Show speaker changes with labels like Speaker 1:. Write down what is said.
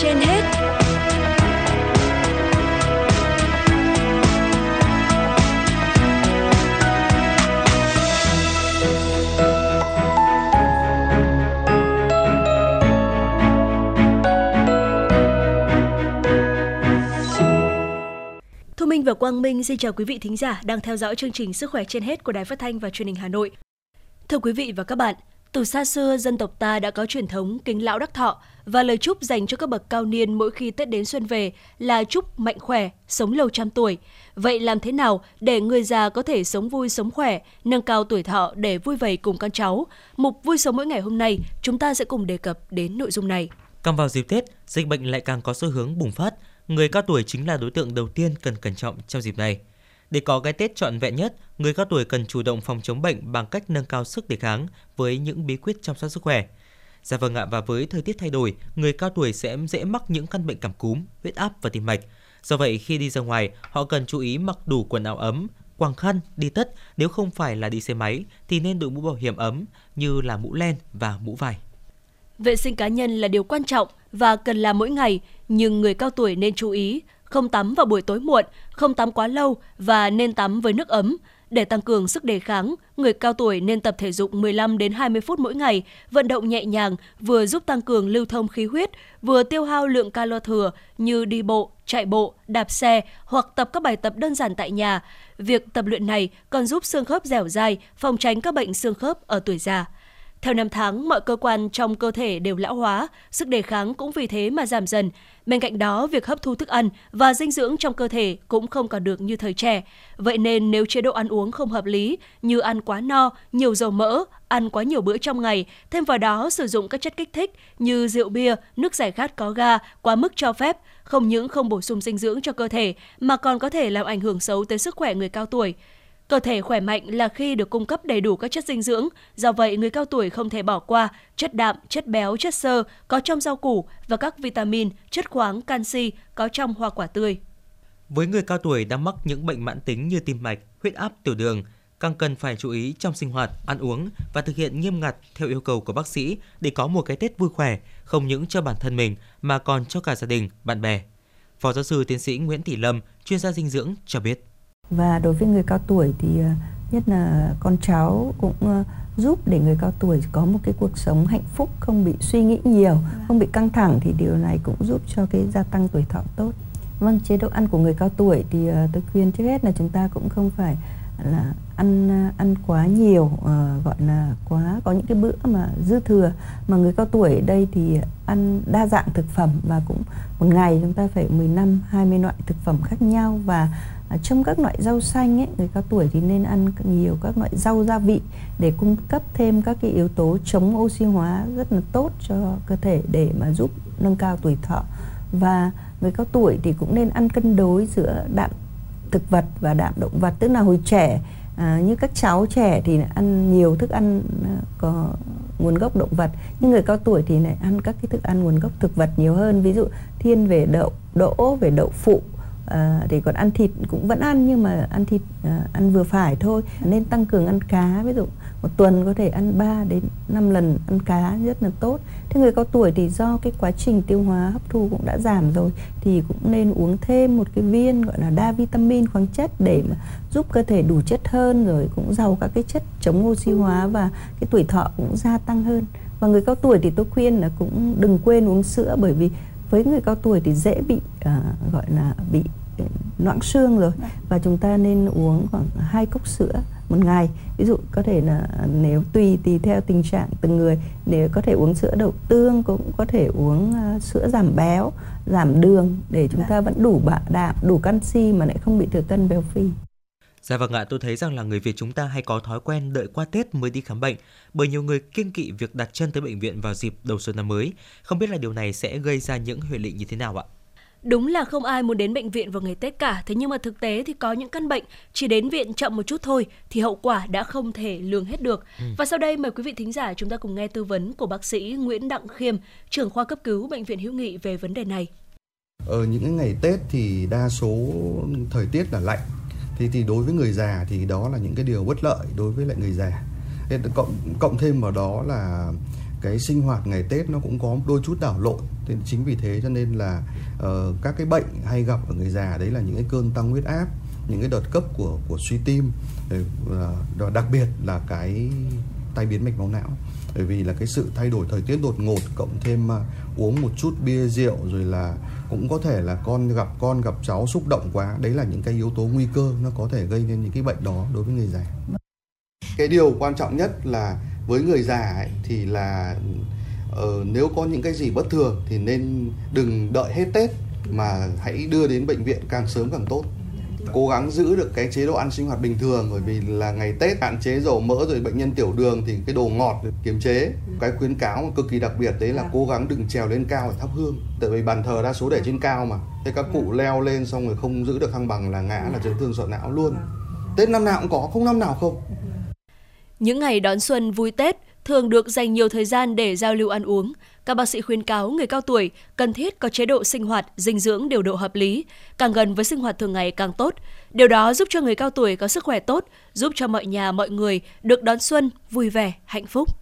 Speaker 1: trên hết Thu Minh và Quang Minh xin chào quý vị thính giả đang theo dõi chương trình Sức khỏe trên hết của Đài Phát thanh và Truyền hình Hà Nội. Thưa quý vị và các bạn, từ xa xưa dân tộc ta đã có truyền thống kính lão đắc thọ và lời chúc dành cho các bậc cao niên mỗi khi Tết đến xuân về là chúc mạnh khỏe, sống lâu trăm tuổi. Vậy làm thế nào để người già có thể sống vui sống khỏe, nâng cao tuổi thọ để vui vầy cùng con cháu? Mục vui sống mỗi ngày hôm nay, chúng ta sẽ cùng đề cập đến nội dung này.
Speaker 2: Càng vào dịp Tết, dịch bệnh lại càng có xu hướng bùng phát. Người cao tuổi chính là đối tượng đầu tiên cần cẩn trọng trong dịp này. Để có cái Tết trọn vẹn nhất, người cao tuổi cần chủ động phòng chống bệnh bằng cách nâng cao sức đề kháng với những bí quyết chăm sóc sức khỏe. Dạ vâng ạ, và với thời tiết thay đổi, người cao tuổi sẽ dễ mắc những căn bệnh cảm cúm, huyết áp và tim mạch. Do vậy, khi đi ra ngoài, họ cần chú ý mặc đủ quần áo ấm, quàng khăn, đi tất, nếu không phải là đi xe máy thì nên đội mũ bảo hiểm ấm như là mũ len và mũ vải.
Speaker 1: Vệ sinh cá nhân là điều quan trọng và cần làm mỗi ngày, nhưng người cao tuổi nên chú ý không tắm vào buổi tối muộn, không tắm quá lâu và nên tắm với nước ấm. Để tăng cường sức đề kháng, người cao tuổi nên tập thể dục 15 đến 20 phút mỗi ngày, vận động nhẹ nhàng vừa giúp tăng cường lưu thông khí huyết, vừa tiêu hao lượng calo thừa như đi bộ, chạy bộ, đạp xe hoặc tập các bài tập đơn giản tại nhà. Việc tập luyện này còn giúp xương khớp dẻo dai, phòng tránh các bệnh xương khớp ở tuổi già. Theo năm tháng, mọi cơ quan trong cơ thể đều lão hóa, sức đề kháng cũng vì thế mà giảm dần. Bên cạnh đó, việc hấp thu thức ăn và dinh dưỡng trong cơ thể cũng không còn được như thời trẻ. Vậy nên nếu chế độ ăn uống không hợp lý như ăn quá no, nhiều dầu mỡ, ăn quá nhiều bữa trong ngày, thêm vào đó sử dụng các chất kích thích như rượu bia, nước giải khát có ga quá mức cho phép, không những không bổ sung dinh dưỡng cho cơ thể mà còn có thể làm ảnh hưởng xấu tới sức khỏe người cao tuổi. Cơ thể khỏe mạnh là khi được cung cấp đầy đủ các chất dinh dưỡng, do vậy người cao tuổi không thể bỏ qua chất đạm, chất béo, chất xơ có trong rau củ và các vitamin, chất khoáng, canxi có trong hoa quả tươi.
Speaker 2: Với người cao tuổi đang mắc những bệnh mãn tính như tim mạch, huyết áp, tiểu đường, càng cần phải chú ý trong sinh hoạt, ăn uống và thực hiện nghiêm ngặt theo yêu cầu của bác sĩ để có một cái Tết vui khỏe, không những cho bản thân mình mà còn cho cả gia đình, bạn bè. Phó giáo sư tiến sĩ Nguyễn Thị Lâm, chuyên gia dinh dưỡng cho biết
Speaker 3: và đối với người cao tuổi thì ờ, nhất là con cháu cũng ờ, giúp để người cao tuổi có một cái cuộc sống hạnh phúc không bị suy nghĩ nhiều vâng. không bị căng thẳng thì điều này cũng giúp cho cái gia tăng tuổi thọ tốt vâng chế độ ăn của người cao tuổi thì ờ, tôi khuyên trước hết là chúng ta cũng không phải là ăn ăn quá nhiều uh, gọi là quá có những cái bữa mà dư thừa mà người cao tuổi ở đây thì ăn đa dạng thực phẩm và cũng một ngày chúng ta phải 15 20 loại thực phẩm khác nhau và trong các loại rau xanh ấy, người cao tuổi thì nên ăn nhiều các loại rau gia vị để cung cấp thêm các cái yếu tố chống oxy hóa rất là tốt cho cơ thể để mà giúp nâng cao tuổi thọ. Và người cao tuổi thì cũng nên ăn cân đối giữa đạm thực vật và đạm động vật. Tức là hồi trẻ à, như các cháu trẻ thì ăn nhiều thức ăn à, có nguồn gốc động vật. Nhưng người cao tuổi thì lại ăn các cái thức ăn nguồn gốc thực vật nhiều hơn. Ví dụ thiên về đậu đỗ về đậu phụ à, thì còn ăn thịt cũng vẫn ăn nhưng mà ăn thịt à, ăn vừa phải thôi. Nên tăng cường ăn cá ví dụ một tuần có thể ăn 3 đến 5 lần ăn cá rất là tốt. Thế người cao tuổi thì do cái quá trình tiêu hóa hấp thu cũng đã giảm rồi thì cũng nên uống thêm một cái viên gọi là đa vitamin khoáng chất để mà giúp cơ thể đủ chất hơn rồi cũng giàu các cái chất chống oxy hóa và cái tuổi thọ cũng gia tăng hơn. Và người cao tuổi thì tôi khuyên là cũng đừng quên uống sữa bởi vì với người cao tuổi thì dễ bị uh, gọi là bị loãng xương rồi. Vâng. và chúng ta nên uống khoảng hai cốc sữa một ngày. Ví dụ có thể là nếu tùy tùy theo tình trạng từng người nếu có thể uống sữa đậu tương cũng có thể uống uh, sữa giảm béo giảm đường để chúng ta vẫn đủ bạ đạm đủ canxi mà lại không bị thừa cân béo phì
Speaker 2: Dạ vâng ạ, tôi thấy rằng là người Việt chúng ta hay có thói quen đợi qua Tết mới đi khám bệnh, bởi nhiều người kiêng kỵ việc đặt chân tới bệnh viện vào dịp đầu xuân năm mới. Không biết là điều này sẽ gây ra những hệ lụy như thế nào ạ?
Speaker 1: Đúng là không ai muốn đến bệnh viện vào ngày Tết cả, thế nhưng mà thực tế thì có những căn bệnh chỉ đến viện chậm một chút thôi thì hậu quả đã không thể lường hết được. Ừ. Và sau đây mời quý vị thính giả chúng ta cùng nghe tư vấn của bác sĩ Nguyễn Đặng Khiêm, trưởng khoa cấp cứu bệnh viện Hữu Nghị về vấn đề này.
Speaker 4: Ở những ngày Tết thì đa số thời tiết là lạnh. Thì thì đối với người già thì đó là những cái điều bất lợi đối với lại người già. Cộng cộng thêm vào đó là cái sinh hoạt ngày Tết nó cũng có đôi chút đảo lộn thế chính vì thế cho nên là uh, các cái bệnh hay gặp ở người già đấy là những cái cơn tăng huyết áp những cái đợt cấp của của suy tim ờ, đặc biệt là cái tai biến mạch máu não bởi vì là cái sự thay đổi thời tiết đột ngột cộng thêm uh, uống một chút bia rượu rồi là cũng có thể là con gặp con gặp cháu xúc động quá. Đấy là những cái yếu tố nguy cơ nó có thể gây nên những cái bệnh đó đối với người già. Cái điều quan trọng nhất là với người già ấy, thì là uh, nếu có những cái gì bất thường thì nên đừng đợi hết tết mà hãy đưa đến bệnh viện càng sớm càng tốt cố gắng giữ được cái chế độ ăn sinh hoạt bình thường bởi vì là ngày Tết hạn chế dầu mỡ rồi bệnh nhân tiểu đường thì cái đồ ngọt được kiềm chế. Cái khuyến cáo cực kỳ đặc biệt đấy là cố gắng đừng trèo lên cao để thắp hương. Tại vì bàn thờ đa số để trên cao mà. Thế các cụ leo lên xong rồi không giữ được thăng bằng là ngã là chấn thương sọ não luôn. Tết năm nào cũng có không năm nào không.
Speaker 1: Những ngày đón xuân vui Tết thường được dành nhiều thời gian để giao lưu ăn uống. Các bác sĩ khuyến cáo người cao tuổi cần thiết có chế độ sinh hoạt, dinh dưỡng điều độ hợp lý, càng gần với sinh hoạt thường ngày càng tốt. Điều đó giúp cho người cao tuổi có sức khỏe tốt, giúp cho mọi nhà mọi người được đón xuân vui vẻ, hạnh phúc.